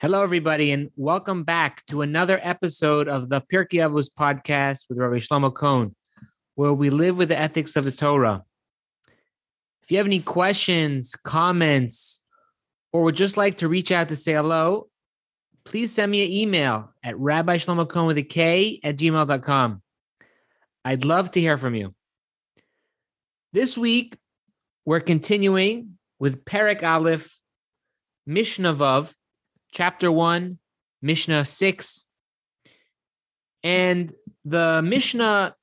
Hello, everybody, and welcome back to another episode of the Pirkei Avos podcast with Rabbi Shlomo Kohn, where we live with the ethics of the Torah. If you have any questions, comments, or would just like to reach out to say hello, please send me an email at Rabbi Shlomo Kohn with a K at gmail.com. I'd love to hear from you. This week, we're continuing with Perek Aleph, Mishnah Vav, chapter 1, Mishnah 6. And the Mishnah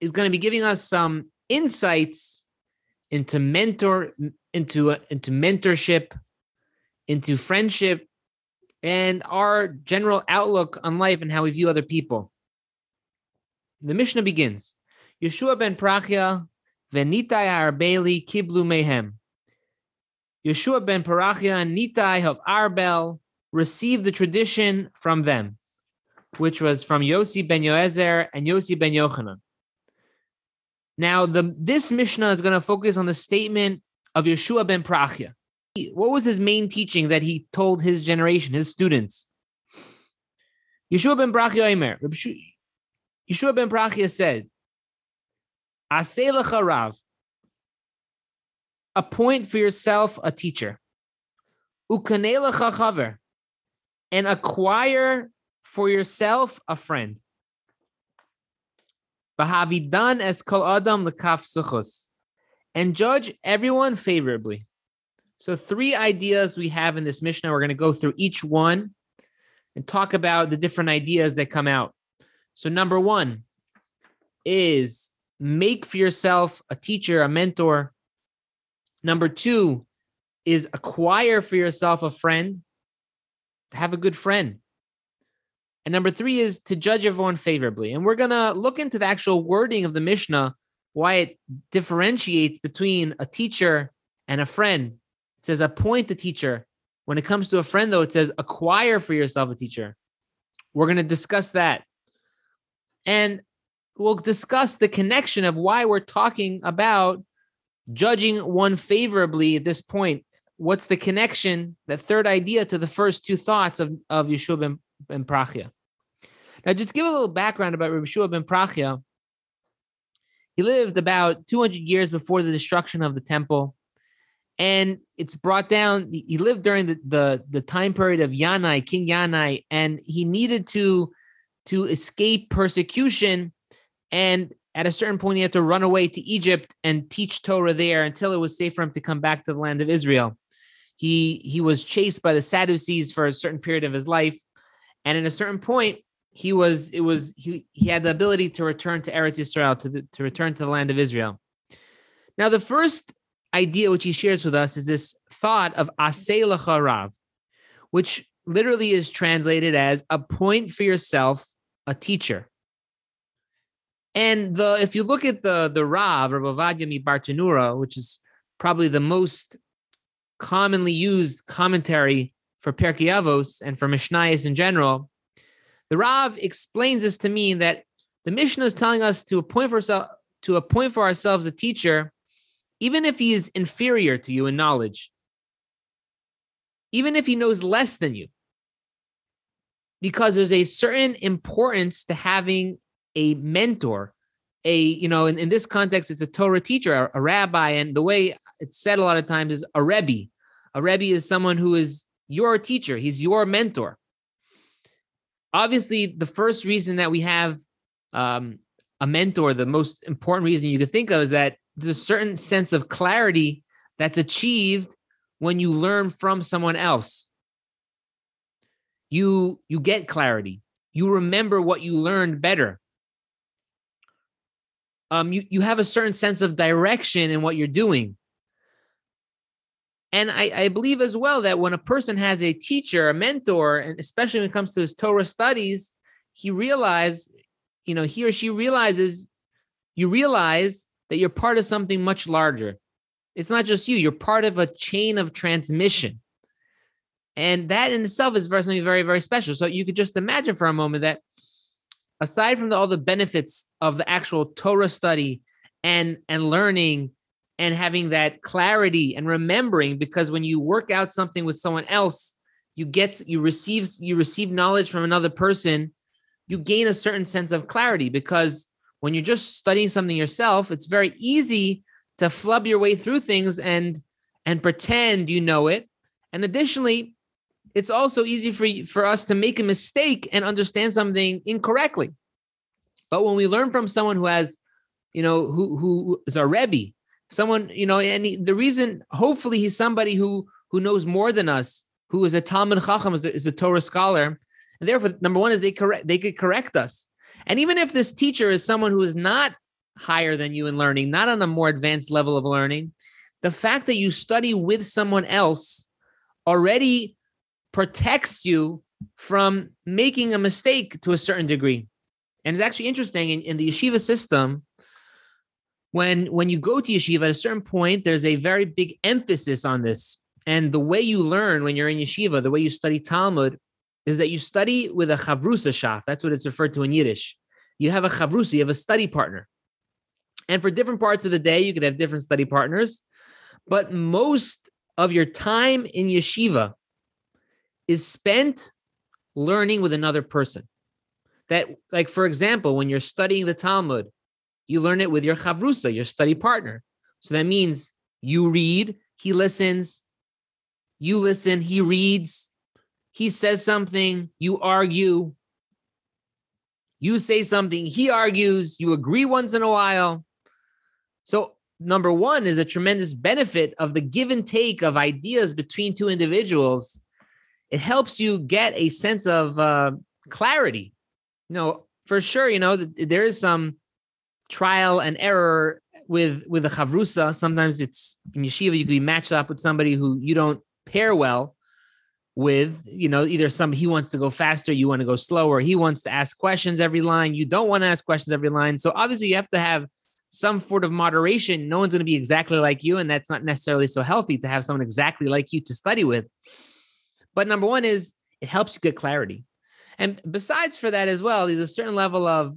is going to be giving us some insights into mentor into into mentorship, into friendship and our general outlook on life and how we view other people. The Mishnah begins. Yeshua ben Prachia venitai arbeli kiblu mehem. Yeshua ben Parachia and Nitai of Arbel received the tradition from them, which was from Yossi ben Yoezer and Yossi ben Yochanan. Now, the this Mishnah is going to focus on the statement of Yeshua ben Prachia. What was his main teaching that he told his generation, his students? Yeshua ben Prachia Omer. Yeshua ben Prachia said, Aseh Rav, appoint for yourself a teacher. Ukanei chaver, and acquire for yourself a friend. Bahavidan es kol adam lekaf suchos, and judge everyone favorably. So, three ideas we have in this Mishnah. We're going to go through each one and talk about the different ideas that come out. So, number one is make for yourself a teacher, a mentor. Number two is acquire for yourself a friend have a good friend. And number three is to judge everyone favorably. And we're going to look into the actual wording of the Mishnah, why it differentiates between a teacher and a friend. It says appoint a teacher. When it comes to a friend, though, it says acquire for yourself a teacher. We're going to discuss that. And we'll discuss the connection of why we're talking about judging one favorably at this point what's the connection, the third idea, to the first two thoughts of, of Yeshua ben, ben Prachia? Now, just give a little background about Yeshua ben Prachia. He lived about 200 years before the destruction of the temple. And it's brought down, he lived during the, the, the time period of Yanai, King Yanai, and he needed to, to escape persecution. And at a certain point, he had to run away to Egypt and teach Torah there until it was safe for him to come back to the land of Israel. He he was chased by the Sadducees for a certain period of his life, and at a certain point, he was it was he he had the ability to return to Eretz Israel to the, to return to the land of Israel. Now, the first idea which he shares with us is this thought of asay Rav, which literally is translated as appoint for yourself a teacher. And the if you look at the the Rav or Bavadyami Bartanura, which is probably the most commonly used commentary for Pirkei Avos and for Mishnayos in general, the Rav explains this to mean that the Mishnah is telling us to appoint for ourselves to appoint for ourselves a teacher, even if he is inferior to you in knowledge, even if he knows less than you, because there's a certain importance to having a mentor, a you know, in, in this context, it's a Torah teacher, a, a rabbi, and the way it's said a lot of times is a rebbe. A rebbe is someone who is your teacher. He's your mentor. Obviously, the first reason that we have um, a mentor, the most important reason you could think of is that there's a certain sense of clarity that's achieved when you learn from someone else. You you get clarity. You remember what you learned better. Um, you you have a certain sense of direction in what you're doing. And I, I, believe as well that when a person has a teacher, a mentor, and especially when it comes to his Torah studies, he realizes, you know, he or she realizes, you realize that you're part of something much larger. It's not just you, you're part of a chain of transmission. And that in itself is something very, very special. So you could just imagine for a moment that aside from the, all the benefits of the actual Torah study and and learning and having that clarity and remembering because when you work out something with someone else you get you receive you receive knowledge from another person, you gain a certain sense of clarity because when you're just studying something yourself, it's very easy to flub your way through things and and pretend you know it. And additionally, it's also easy for for us to make a mistake and understand something incorrectly. But when we learn from someone who has, you know, who who is a rebbe, someone you know, and he, the reason, hopefully, he's somebody who who knows more than us, who is a Talmud Chacham, is a, is a Torah scholar, and therefore, number one is they correct they could correct us. And even if this teacher is someone who is not higher than you in learning, not on a more advanced level of learning, the fact that you study with someone else already protects you from making a mistake to a certain degree. And it's actually interesting in, in the yeshiva system, when when you go to yeshiva at a certain point, there's a very big emphasis on this. And the way you learn when you're in yeshiva, the way you study Talmud, is that you study with a chavrusa shaf. That's what it's referred to in Yiddish. You have a chavrusa, you have a study partner. And for different parts of the day, you could have different study partners. But most of your time in yeshiva is spent learning with another person. That, like, for example, when you're studying the Talmud, you learn it with your chavrusa, your study partner. So that means you read, he listens, you listen, he reads, he says something, you argue, you say something, he argues, you agree once in a while. So, number one is a tremendous benefit of the give and take of ideas between two individuals it helps you get a sense of uh, clarity. You know, for sure, you know, there is some trial and error with with the chavrusa. Sometimes it's in yeshiva, you can be matched up with somebody who you don't pair well with. You know, either some he wants to go faster, you want to go slower. He wants to ask questions every line, you don't want to ask questions every line. So obviously, you have to have some sort of moderation. No one's going to be exactly like you, and that's not necessarily so healthy to have someone exactly like you to study with. But number one is it helps you get clarity. And besides for that as well, there's a certain level of,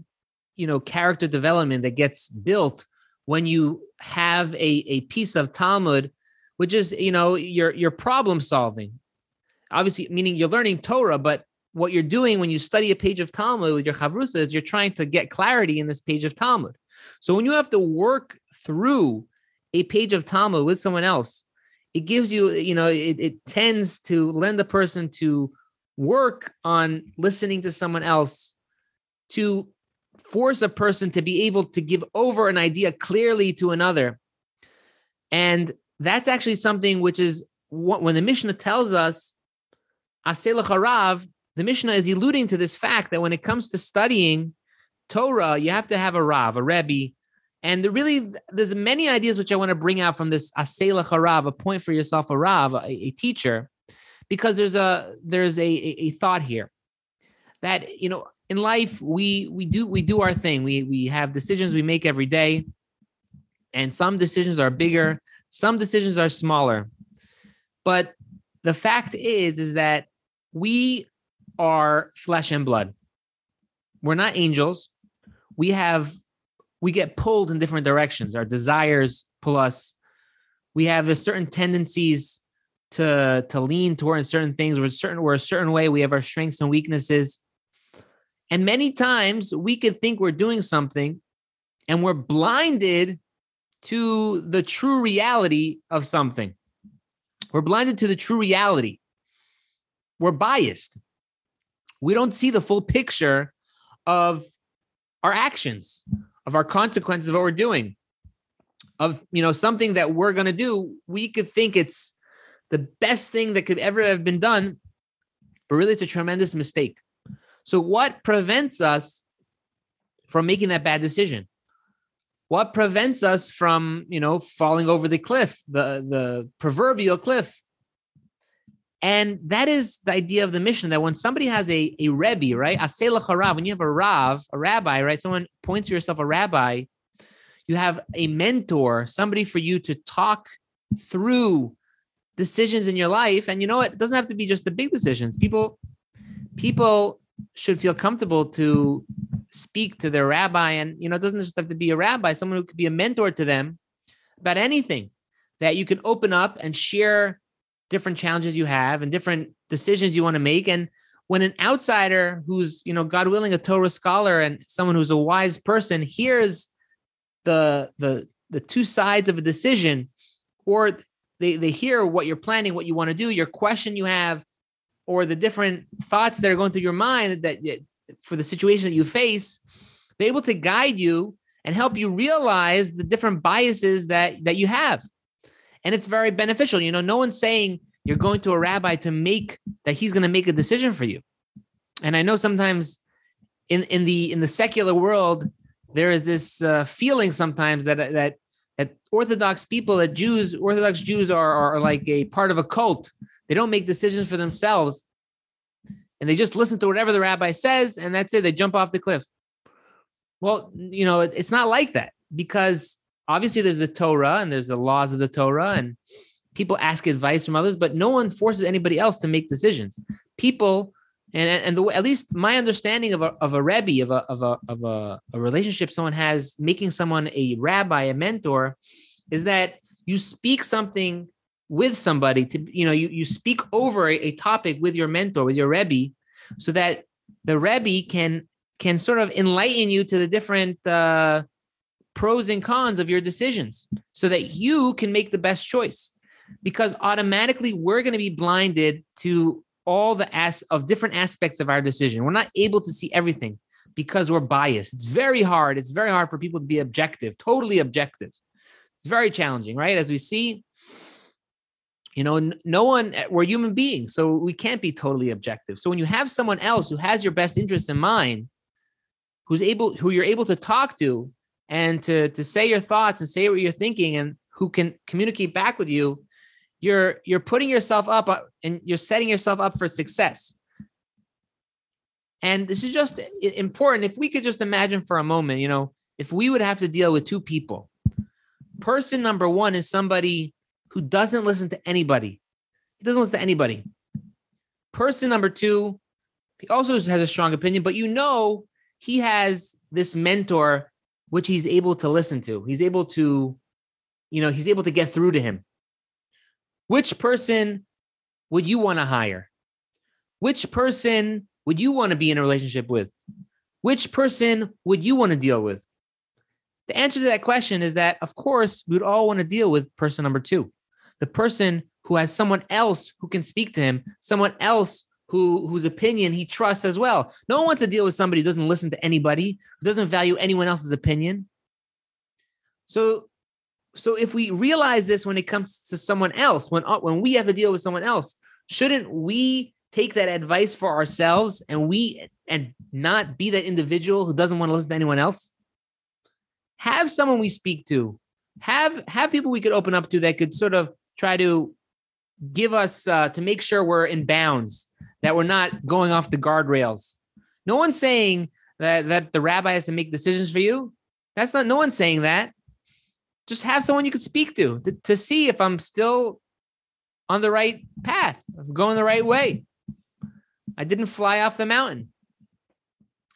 you know, character development that gets built when you have a, a piece of Talmud, which is, you know, your your problem solving. Obviously, meaning you're learning Torah, but what you're doing when you study a page of Talmud with your chavrusa is you're trying to get clarity in this page of Talmud. So when you have to work through a page of Talmud with someone else, it gives you, you know, it, it tends to lend the person to work on listening to someone else to force a person to be able to give over an idea clearly to another. And that's actually something which is when the Mishnah tells us, Aselach Harav, the Mishnah is alluding to this fact that when it comes to studying Torah, you have to have a Rav, a Rebbe, and really, there's many ideas which I want to bring out from this Asela Harav, a point for yourself, a Rav, a, a teacher, because there's a there's a, a, a thought here that you know in life we we do we do our thing. We we have decisions we make every day, and some decisions are bigger, some decisions are smaller. But the fact is, is that we are flesh and blood. We're not angels. We have we get pulled in different directions. Our desires pull us. We have a certain tendencies to to lean towards certain things. We're certain we're a certain way. We have our strengths and weaknesses. And many times we could think we're doing something and we're blinded to the true reality of something. We're blinded to the true reality. We're biased. We don't see the full picture of our actions of our consequences of what we're doing, of you know something that we're going to do. We could think it's the best thing that could ever have been done, but really it's a tremendous mistake. So, what prevents us from making that bad decision? What prevents us from, you know, falling over the cliff, the the proverbial cliff? And that is the idea of the Mishnah that when somebody has a, a Rebbe, right? Aselach Harav, when you have a Rav, a rabbi, right? Someone points to yourself a rabbi, you have a mentor, somebody for you to talk through decisions in your life. And you know what? It doesn't have to be just the big decisions. People, people should feel comfortable to speak to their rabbi. And you know, it doesn't just have to be a rabbi, someone who could be a mentor to them about anything that you can open up and share different challenges you have and different decisions you want to make. And when an outsider who's, you know, God willing, a Torah scholar and someone who's a wise person hears the the the two sides of a decision, or they they hear what you're planning, what you want to do, your question you have, or the different thoughts that are going through your mind that for the situation that you face, they're able to guide you and help you realize the different biases that that you have. And it's very beneficial. You know no one's saying you're going to a rabbi to make that he's going to make a decision for you. And i know sometimes in in the in the secular world there is this uh, feeling sometimes that that that orthodox people that jews orthodox jews are are like a part of a cult they don't make decisions for themselves. And they just listen to whatever the rabbi says and that's it. They jump off the cliff. Well, you know, it's not like that because obviously there's the Torah and there's the laws of the Torah and people ask advice from others, but no one forces anybody else to make decisions. People and and the at least my understanding of a of a rebbe of a of a of a, a relationship someone has making someone a rabbi a mentor is that you speak something with somebody to you know you you speak over a, topic with your mentor with your rebbe so that the rebbe can can sort of enlighten you to the different uh, pros and cons of your decisions so that you can make the best choice. Because automatically we're going to be blinded to all the as of different aspects of our decision. We're not able to see everything because we're biased. It's very hard. It's very hard for people to be objective totally objective. It's very challenging right? As we see you know no one we're human beings so we can't be totally objective. So when you have someone else who has your best interests in mind who's able who you're able to talk to and to to say your thoughts and say what you're thinking and who can communicate back with you you're you're putting yourself up uh, and you're setting yourself up for success. And this is just important. If we could just imagine for a moment you know if we would have to deal with two people person number 1 is somebody who doesn't listen to anybody he doesn't listen to anybody person number 2 he also has a strong opinion but you know he has this mentor which he's able to listen to. He's able to, you know, he's able to get through to him. Which person would you want to hire? Which person would you want to be in a relationship with? Which person would you want to deal with? The answer to that question is that, of course, we would all want to deal with person number two, the person who has someone else who can speak to him, someone else who whose opinion he trusts as well. No one wants to deal with somebody who doesn't listen to anybody, who doesn't value anyone else's opinion. So so if we realize this when it comes to someone else, when uh, when we have to deal with someone else, shouldn't we take that advice for ourselves and we and not be that individual who doesn't want to listen to anyone else? Have someone we speak to. Have have people we could open up to that could sort of try to give us uh, to make sure we're in bounds that we're not going off the guardrails. No one's saying that that the rabbi has to make decisions for you. That's not. No one's saying that. Just have someone you can speak to, to to, see if I'm still on the right path, I'm going the right way. I didn't fly off the mountain.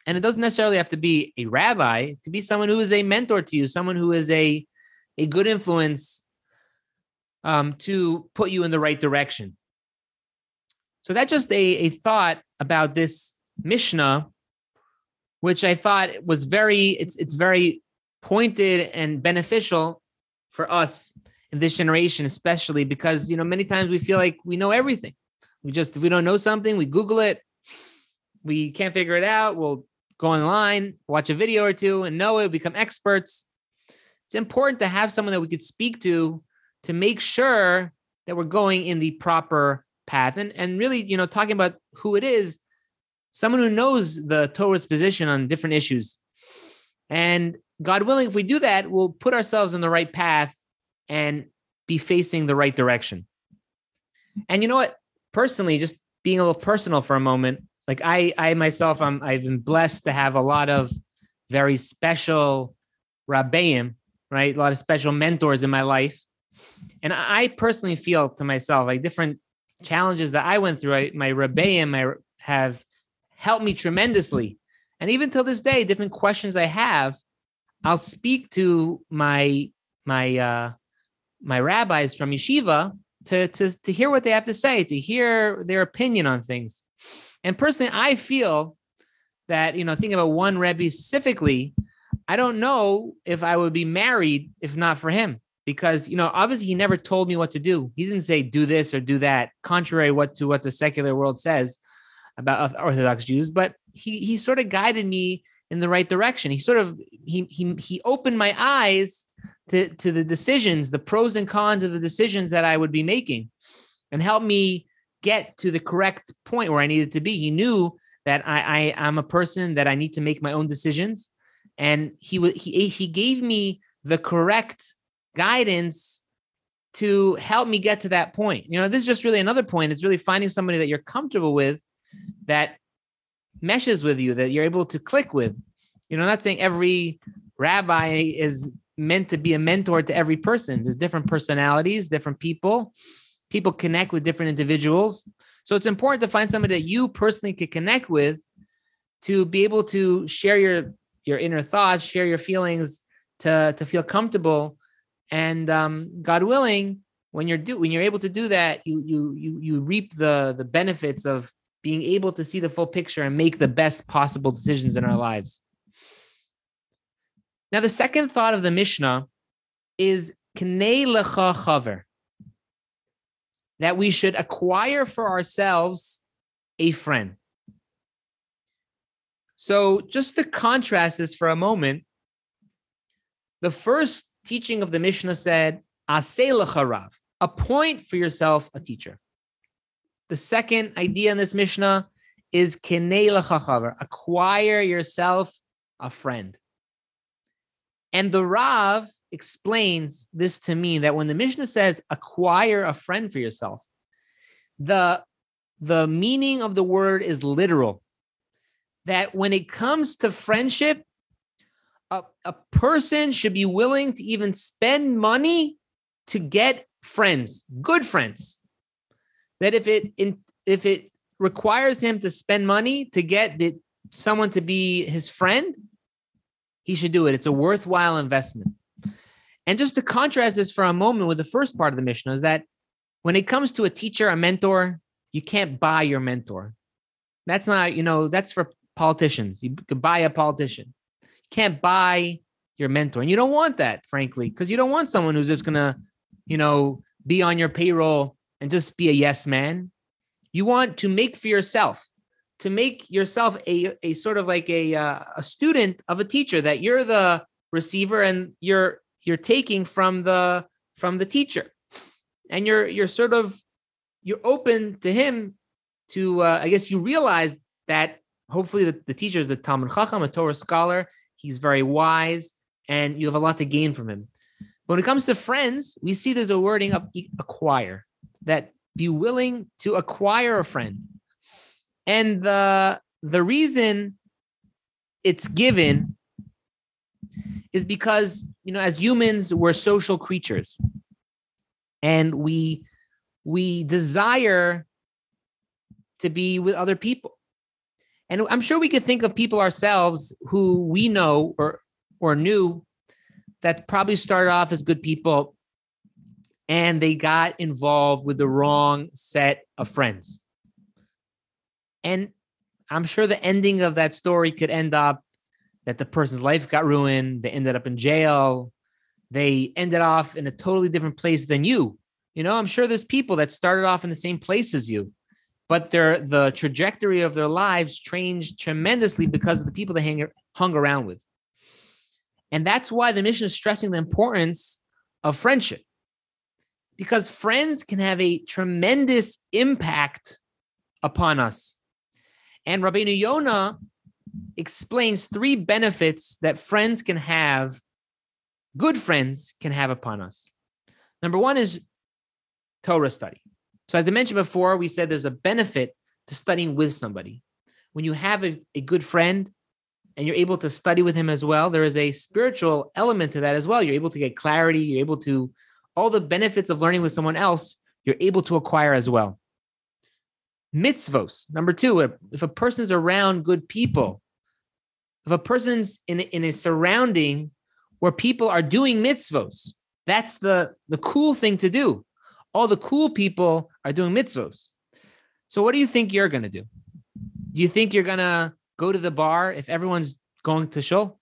And it doesn't necessarily have to be a rabbi. It could be someone who is a mentor to you, someone who is a a good influence um, to put you in the right direction. So that's just a, a thought about this Mishnah, which I thought was very, it's it's very pointed and beneficial for us in this generation, especially because you know, many times we feel like we know everything. We just if we don't know something, we Google it, we can't figure it out, we'll go online, watch a video or two, and know it, become experts. It's important to have someone that we could speak to to make sure that we're going in the proper path. And and really you know talking about who it is someone who knows the torah's position on different issues. And god willing if we do that we'll put ourselves in the right path and be facing the right direction. And you know what? Personally just being a little personal for a moment like i i myself i'm i've been blessed to have a lot of very special rabbeim right? A lot of special mentors in my life and i personally feel to myself like different challenges that I went through, I, my rebbeim my have helped me tremendously. And even till this day, different questions I have, I'll speak to my my uh, my rabbis from yeshiva, to, to, to hear what they have to say, to hear their opinion on things. And personally, I feel that, you know, thinking about one Rebbe specifically, I don't know if I would be married if not for him. Because, you know, obviously he never told me what to do. He didn't say do this or do that, contrary what to what the secular world says about Orthodox Jews, but he he sort of guided me in the right direction. He sort of he he he opened my eyes to, to the decisions, the pros and cons of the decisions that I would be making, and helped me get to the correct point where I needed to be. He knew that I, I am a person that I need to make my own decisions, and he would he he gave me the correct guidance to help me get to that point. You know, this is just really another point. It's really finding somebody that you're comfortable with that meshes with you, that you're able to click with. You know, I'm not saying every rabbi is meant to be a mentor to every person. There's different personalities, different people. People connect with different individuals. So it's important to find somebody that you personally could connect with to be able to share your your inner thoughts, share your feelings, to to feel comfortable. And um, God willing, when you're do when you're able to do that, you you you you reap the the benefits of being able to see the full picture and make the best possible decisions in our lives. Now, the second thought of the Mishnah is knei lecha chaver, that we should acquire for ourselves a friend. So, just to contrast this for a moment, the first teaching of the Mishnah said, Aseh lecha rav, appoint for yourself a teacher. The second idea in this Mishnah is acquire yourself a friend. And the Rav explains this to me that when the Mishnah says acquire a friend for yourself, the, the meaning of the word is literal. That when it comes to friendship, a, a person should be willing to even spend money to get friends, good friends. That if it in, if it requires him to spend money to get the, someone to be his friend, he should do it. It's a worthwhile investment. And just to contrast this for a moment with the first part of the Mishnah is that when it comes to a teacher, a mentor, you can't buy your mentor. That's not, you know, that's for politicians. You could buy a politician. Can't buy your mentor. And you don't want that, frankly, because you don't want someone who's just going to, you know, be on your payroll and just be a yes man. You want to make for yourself to make yourself a, a sort of like a uh, a student of a teacher that you're the receiver and you're you're taking from the from the teacher and you're you're sort of you're open to him to uh, i guess you realize that hopefully the, the teacher is the talmud chacham a torah scholar he's very wise and you have a lot to gain from him. But when it comes to friends we see there's a wording of acquire that be willing to acquire a friend. And the the reason it's given is because you know as humans we're social creatures. And we we desire to be with other people and i'm sure we could think of people ourselves who we know or or knew that probably started off as good people and they got involved with the wrong set of friends and I'm sure the ending of that story could end up that the person's life got ruined. They ended up in jail. They ended off in a totally different place than you. You know, I'm sure there's people that started off in the same place as you, but their the trajectory of their lives changed tremendously because of the people they hang, hung around with. And that's why the Mishnah is stressing the importance of friendship. Because friends can have a tremendous impact upon us. And Rabbeinu Yonah explains three benefits that friends can have, good friends can have upon us. Number one is Torah study. So, as I mentioned before, we said there's a benefit to studying with somebody. When you have a, a good friend and you're able to study with him as well, there is a spiritual element to that as well. You're able to get clarity, you're able to, all the benefits of learning with someone else, you're able to acquire as well mitzvos. Number two, if a person's around good people, if a person's in, in a surrounding where people are doing mitzvos, that's the, the cool thing to do. All the cool people are doing mitzvos. So what do you think you're going to do? Do you think you're going to go to the bar if everyone's going to shul?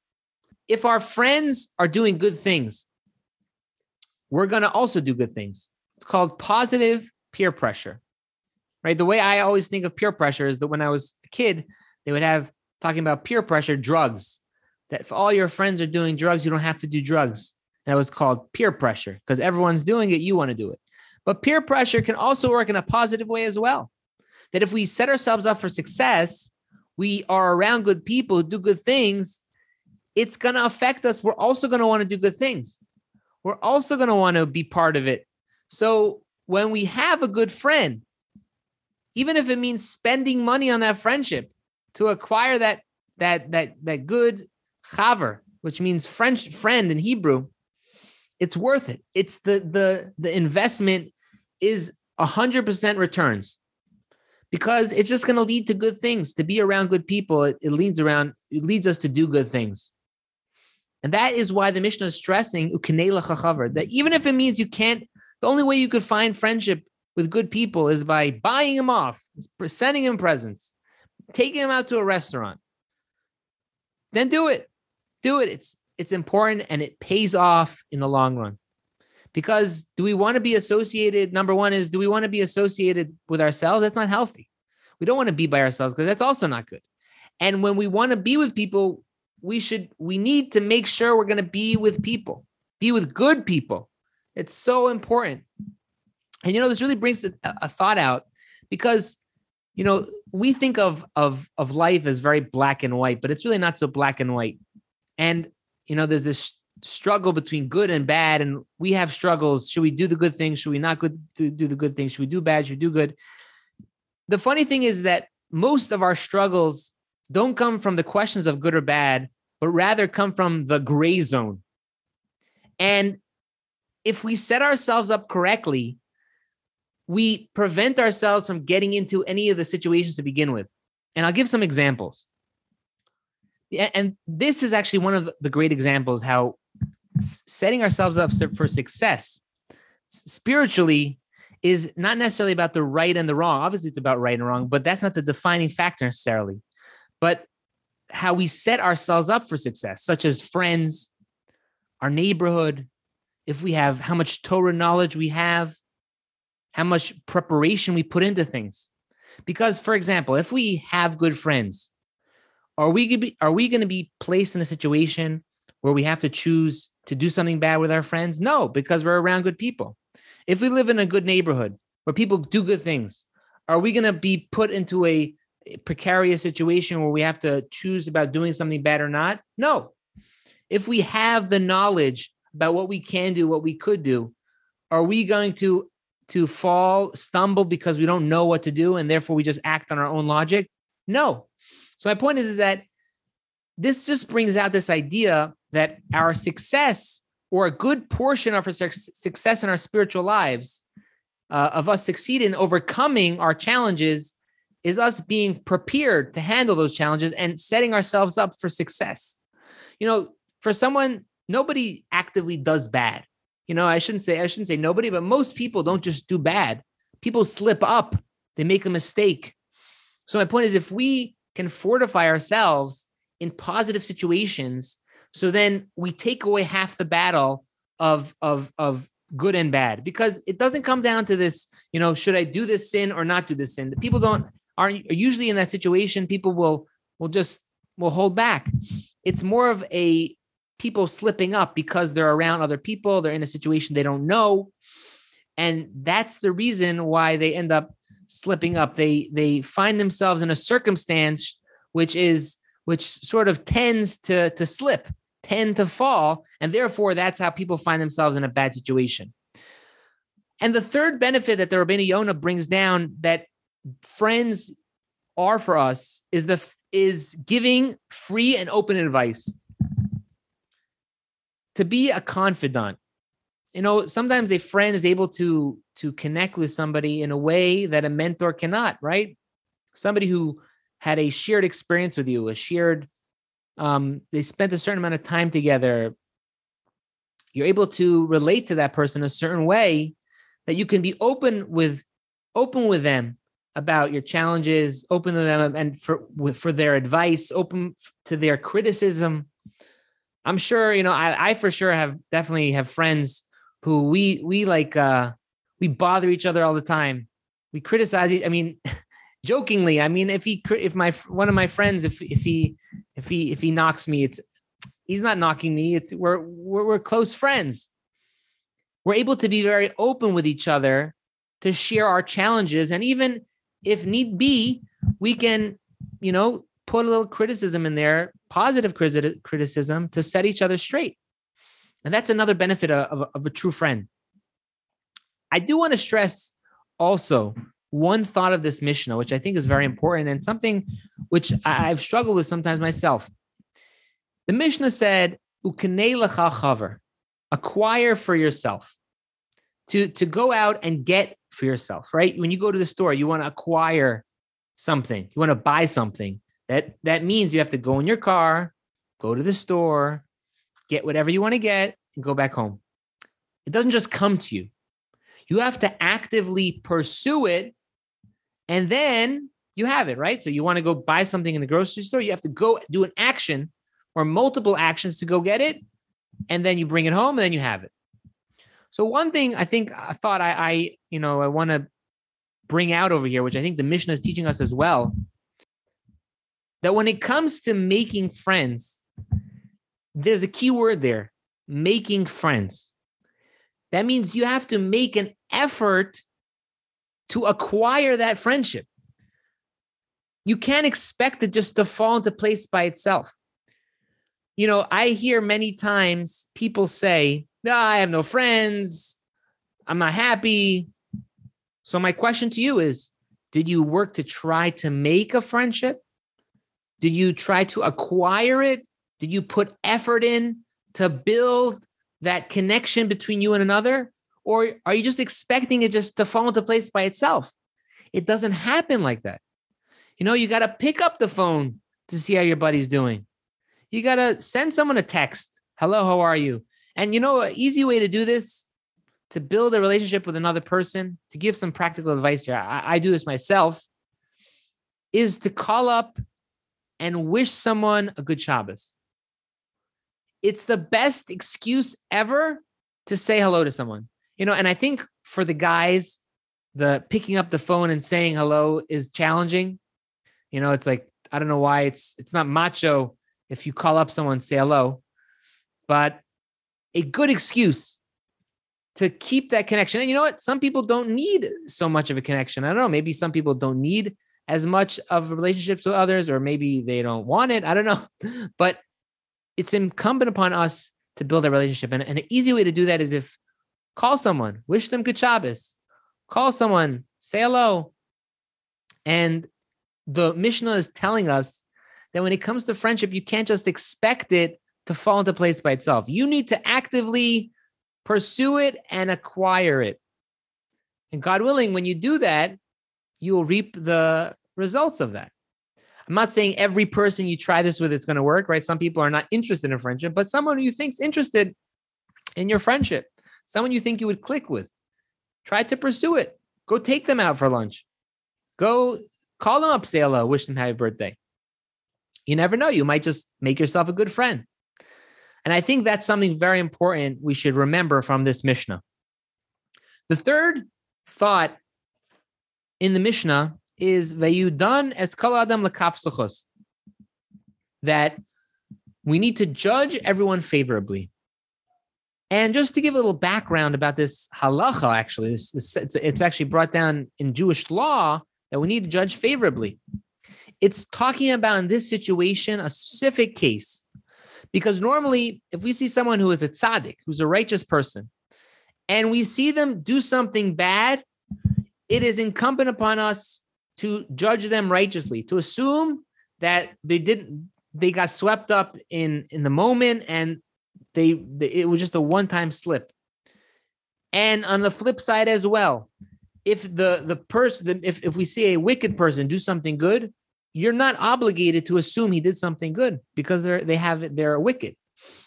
If our friends are doing good things, we're going to also do good things. It's called positive peer pressure. Right? The way I always think of peer pressure is that when I was a kid, they would have talking about peer pressure drugs. That if all your friends are doing drugs, you don't have to do drugs. That was called peer pressure because everyone's doing it, you want to do it. But peer pressure can also work in a positive way as well. That if we set ourselves up for success, we are around good people who do good things, it's going to affect us. We're also going to want to do good things. We're also going to want to be part of it. So when we have a good friend, even if it means spending money on that friendship to acquire that that that that good chaver, which means French friend in Hebrew, it's worth it. It's the the the investment is a hundred percent returns because it's just going to lead to good things. To be around good people, it, it leads around it leads us to do good things. And that is why the Mishnah is stressing that even if it means you can't, the only way you could find friendship with good people is by buying them off, sending them presents, taking them out to a restaurant. Then do it. Do it. It's it's important and it pays off in the long run. Because do we want to be associated? Number one is do we want to be associated with ourselves? That's not healthy. We don't want to be by ourselves because that's also not good. And when we want to be with people, we should, we need to make sure we're going to be with people, be with good people. It's so important. And you know, this really brings a, a thought out because you know we think of of of life as very black and white but it's really not so black and white and you know, there's this struggle between good and bad, and we have struggles. Should we do the good things? Should we not good do, the good things? Should we do bad? Should we do good? The funny thing is that most of our struggles don't come from the questions of good or bad, but rather come from the gray zone. And if we set ourselves up correctly, we prevent ourselves from getting into any of the situations to begin with. And I'll give some examples and this is actually one of the great examples how setting ourselves up for success spiritually is not necessarily about the right and the wrong. Obviously, it's about right and wrong, but that's not the defining factor necessarily. But how we set ourselves up for success, such as friends, our neighborhood, if we have how much Torah knowledge we have, how much preparation we put into things. Because, for example, if we have good friends, are we gonna be are we going to be placed in a situation where we have to choose to do something bad with our friends? No, because we're around good people. If we live in a good neighborhood where people do good things, are we going to be put into a precarious situation where we have to choose about doing something bad or not? No. If we have the knowledge about what we can do, what we could do, are we going to to fall, stumble because we don't know what to do and therefore we just act on our own logic? No. So my point is, is that this just brings out this idea that our success or a good portion of our success in our spiritual lives, uh, of us succeeding in overcoming our challenges, is us being prepared to handle those challenges and setting ourselves up for success. You know, for someone, nobody actively does bad. You know, I shouldn't say I shouldn't say nobody, but most people don't just do bad. People slip up. They make a mistake. So my point is, if we can fortify ourselves in positive situations so then we take away half the battle of of of good and bad because it doesn't come down to this you know should i do this sin or not do this sin? The people don't aren't usually in that situation people will will just will hold back. It's more of a people slipping up because they're around other people they're in a situation they don't know and that's the reason why they end up slipping up. They they find themselves in a circumstance which is which sort of tends to to slip, tend to fall, and therefore that's how people find themselves in a bad situation. And the third benefit that the Rabbeinu Yonah brings down that friends are for us is the is giving free and open advice. To be a confidant, you know sometimes a friend is able to to connect with somebody in a way that a mentor cannot right somebody who had a shared experience with you a shared um they spent a certain amount of time together you're able to relate to that person a certain way that you can be open with open with them about your challenges, open to them and for for their advice, open to their criticism. I'm sure, you know, I, I for sure have definitely have friends who we we like uh we bother each other all the time. We criticize. I mean, jokingly. I mean, if he if my one of my friends if if he if he if he knocks me, it's he's not knocking me. It's we're we're, we're close friends. We're able to be very open with each other to share our challenges, and even if need be, we can, you know, put a little criticism in there, positive criticism to set each other straight. And that's another benefit of, of, of a true friend. I do want to stress also one thought of this Mishnah, which I think is very important and something which I've struggled with sometimes myself. The Mishnah said, acquire for yourself. To, to go out and get for yourself, right? When you go to the store, you want to acquire something, you want to buy something. That that means you have to go in your car, go to the store, get whatever you want to get, and go back home. It doesn't just come to you. You have to actively pursue it and then you have it, right? So you want to go buy something in the grocery store, you have to go do an action or multiple actions to go get it, and then you bring it home, and then you have it. So one thing I think I thought I, I you know, I want to bring out over here, which I think the Mishnah is teaching us as well, that when it comes to making friends, there's a key word there: making friends. That means you have to make an effort to acquire that friendship. You can't expect it just to fall into place by itself. You know, I hear many times people say, No, I have no friends. I'm not happy. So, my question to you is Did you work to try to make a friendship? Did you try to acquire it? Did you put effort in to build that connection between you and another? Or are you just expecting it just to fall into place by itself? It doesn't happen like that. You know, you got to pick up the phone to see how your buddy's doing. You got to send someone a text. Hello, how are you? And you know, an easy way to do this to build a relationship with another person, to give some practical advice here, I, I do this myself, is to call up and wish someone a good Shabbos. It's the best excuse ever to say hello to someone you know, and I think for the guys, the picking up the phone and saying hello is challenging. You know, it's like I don't know why it's it's not macho if you call up someone say hello, but a good excuse to keep that connection. And you know what? Some people don't need so much of a connection. I don't know. Maybe some people don't need as much of relationships with others, or maybe they don't want it. I don't know. But it's incumbent upon us to build a relationship. And, and an easy way to do that is if Call someone, wish them good Shabbos. Call someone, say hello. And the Mishnah is telling us that when it comes to friendship, you can't just expect it to fall into place by itself. You need to actively pursue it and acquire it. And God willing, when you do that, you will reap the results of that. I'm not saying every person you try this with it's going to work, right? Some people are not interested in friendship, but someone who you think's interested in your friendship, someone you think you would click with. Try to pursue it. Go take them out for lunch. Go call them up, say hello, wish them happy birthday. You never know. You might just make yourself a good friend. And I think that's something very important we should remember from this Mishnah. The third thought in the Mishnah is Vayudan es kol adam that we need to judge everyone favorably. And just to give a little background about this halacha, actually, this, this, it's, it's actually brought down in Jewish law that we need to judge favorably. It's talking about in this situation a specific case, because normally, if we see someone who is a tzaddik, who's a righteous person, and we see them do something bad, it is incumbent upon us to judge them righteously, to assume that they didn't, they got swept up in in the moment and they, they it was just a one-time slip. And on the flip side as well, if the the person if, if we see a wicked person do something good, you're not obligated to assume he did something good because they're they have they're wicked.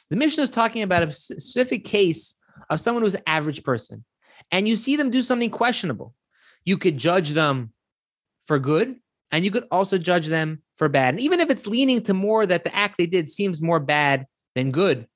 The Mishnah is talking about a specific case of someone who's an average person. and you see them do something questionable, you could judge them for good and you could also judge them for bad. And even if it's leaning to more that the act they did seems more bad than good,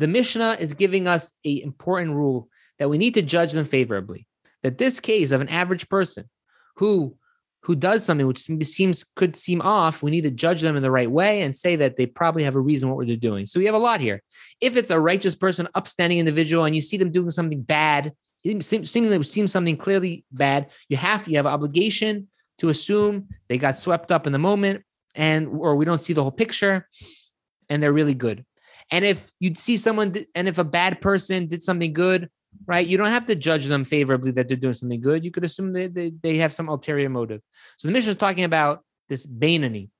the Mishnah is giving us a important rule that we need to judge them favorably. That this case of an average person who who does something which seems could seem off, we need to judge them in the right way and say that they probably have a reason what they're doing. So we have a lot here. If it's a righteous person, upstanding individual, and you see them doing something bad, seemingly seems something clearly bad, you have you have an obligation to assume they got swept up in the moment, and or we don't see the whole picture, and they're really good. And if you'd see someone, and if a bad person did something good, right? You don't have to judge them favorably that they're doing something good. You could assume they, they, they have some ulterior motive. So the Mishnah is talking about this Beinoni.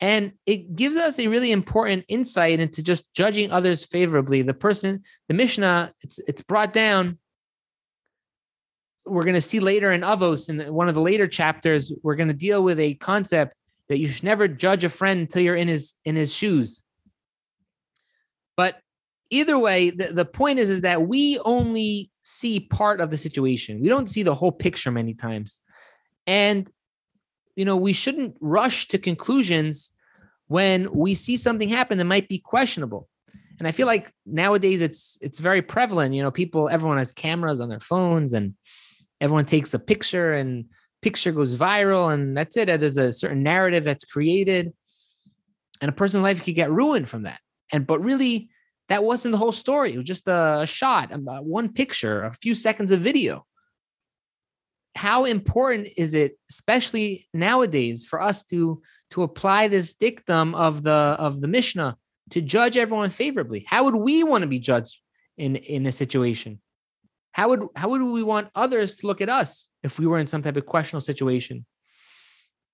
And it gives us a really important insight into just judging others favorably. The person, the Mishnah, it's it's brought down. We're going to see later in Avos, in one of the later chapters, we're going to deal with a concept that you should never judge a friend until you're in his in his shoes. Either way, the, the point is, is that we only see part of the situation. We don't see the whole picture many times. And, you know, we shouldn't rush to conclusions when we see something happen that might be questionable. And I feel like nowadays it's it's very prevalent. You know, people, everyone has cameras on their phones and everyone takes a picture and picture goes viral and that's it. There's a certain narrative that's created. And a person's life could get ruined from that. And but really, that wasn't the whole story. It was just a shot, one picture, a few seconds of video. How important is it, especially nowadays, for us to to apply this dictum of the of the Mishnah to judge everyone favorably? How would we want to be judged in in a situation? How would how would we want others to look at us if we were in some type of questionable situation?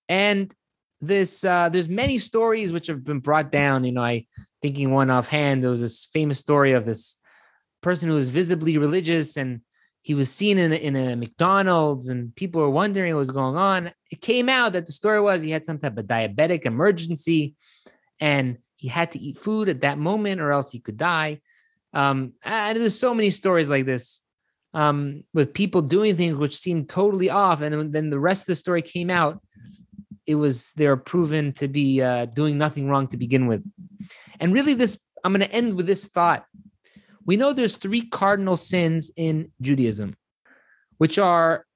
And this uh, there's many stories which have been brought down. You know, I thinking one offhand, there was this famous story of this person who was visibly religious and he was seen in a, in a McDonald's and people were wondering what was going on. It came out that the story was he had some type of diabetic emergency and he had to eat food at that moment or else he could die. Um, and there's so many stories like this um, with people doing things which seemed totally off. And then the rest of the story came out it was they're proven to be uh, doing nothing wrong to begin with. And really, this I'm going to end with this thought. We know there's three cardinal sins in Judaism, which are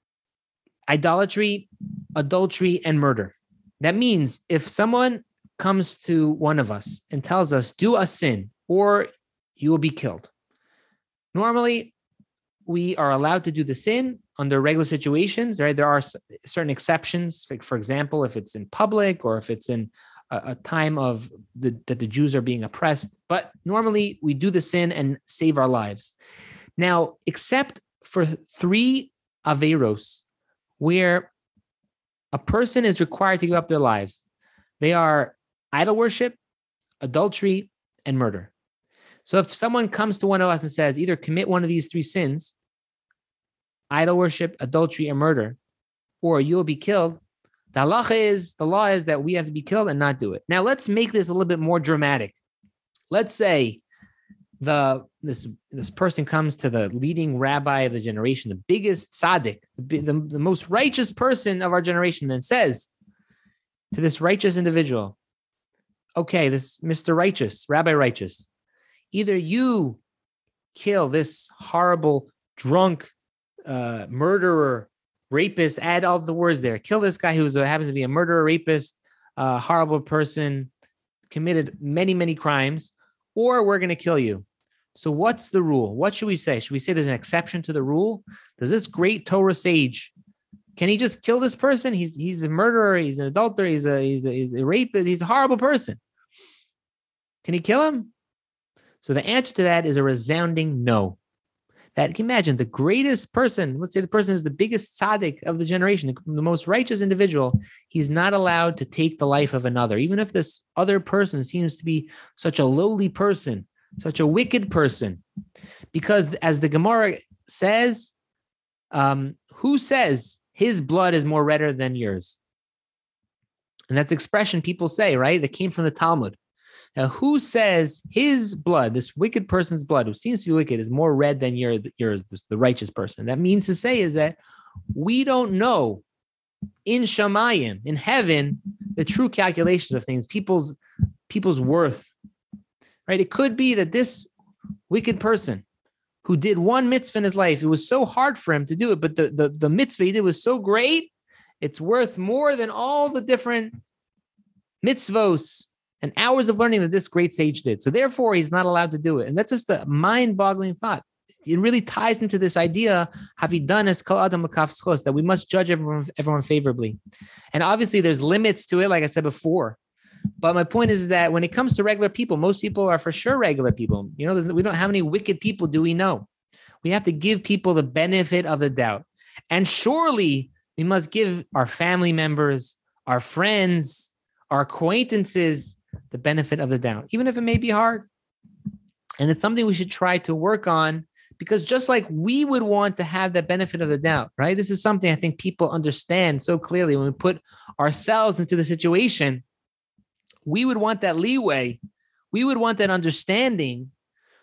idolatry, adultery, and murder. That means if someone comes to one of us and tells us, do a sin or you will be killed. Normally, we are allowed to do the sin under regular situations, right? There are certain exceptions. Like for example, if it's in public or if it's in a, a time of the, that the Jews are being oppressed. But normally, we do the sin and save our lives. Now, except for three averos, where a person is required to give up their lives, they are idol worship, adultery, and murder. So if someone comes to one of us and says, either commit one of these three sins, idol worship, adultery, and murder, or you'll be killed. The halacha is the law is that we have to be killed and not do it. Now let's make this a little bit more dramatic. Let's say the this this person comes to the leading rabbi of the generation, the biggest tzaddik, the, the, the most righteous person of our generation, and says to this righteous individual, "Okay, this Mister Righteous, Rabbi Righteous, either you kill this horrible drunk uh, murderer, rapist, add all the words there. Kill this guy who happens to be a murderer, rapist, uh, horrible person, committed many, many crimes, or we're going to kill you. So, what's the rule? What should we say? Should we say there's an exception to the rule? Does this great Torah sage can he just kill this person? He's he's a murderer. He's an adulterer. He's a he's a, he's a rapist. He's a horrible person. Can he kill him? So the answer to that is a resounding no that can imagine the greatest person, let's say the person is the biggest tzaddik of the generation, the, the, most righteous individual, he's not allowed to take the life of another, even if this other person seems to be such a lowly person, such a wicked person. Because as the Gemara says, um, who says his blood is more redder than yours? And that's expression people say, right? That came from the Talmud. Now, who says his blood, this wicked person's blood, who seems to be wicked, is more red than your, yours, the righteous person? That means to say is that we don't know in Shamayim, in heaven, the true calculations of things, people's people's worth. Right? It could be that this wicked person who did one mitzvah in his life, it was so hard for him to do it, but the, the, the mitzvah he did was so great, it's worth more than all the different mitzvos and hours of learning that this great sage did. So therefore, he's not allowed to do it. And that's just a mind-boggling thought. It really ties into this idea, have he done as kol adam that we must judge everyone, everyone favorably. And obviously there's limits to it, like I said before. But my point is that when it comes to regular people, most people are for sure regular people. You know, we don't have any wicked people, do we know? We have to give people the benefit of the doubt. And surely we must give our family members, our friends, our acquaintances the benefit of the doubt, even if it may be hard. And it's something we should try to work on because just like we would want to have that benefit of the doubt, right? This is something I think people understand so clearly when we put ourselves into the situation. We would want that leeway. We would want that understanding.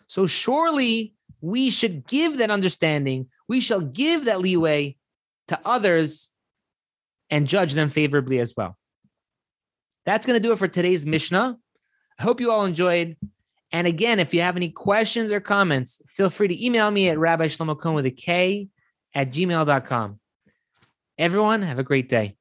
So surely we should give that understanding. We shall give that leeway to others and judge them favorably as well. That's going to do it for today's Mishnah. I hope you all enjoyed. And again, if you have any questions or comments, feel free to email me at Rabbi Shlomo Kohn with a K at gmail.com. Everyone, have a great day.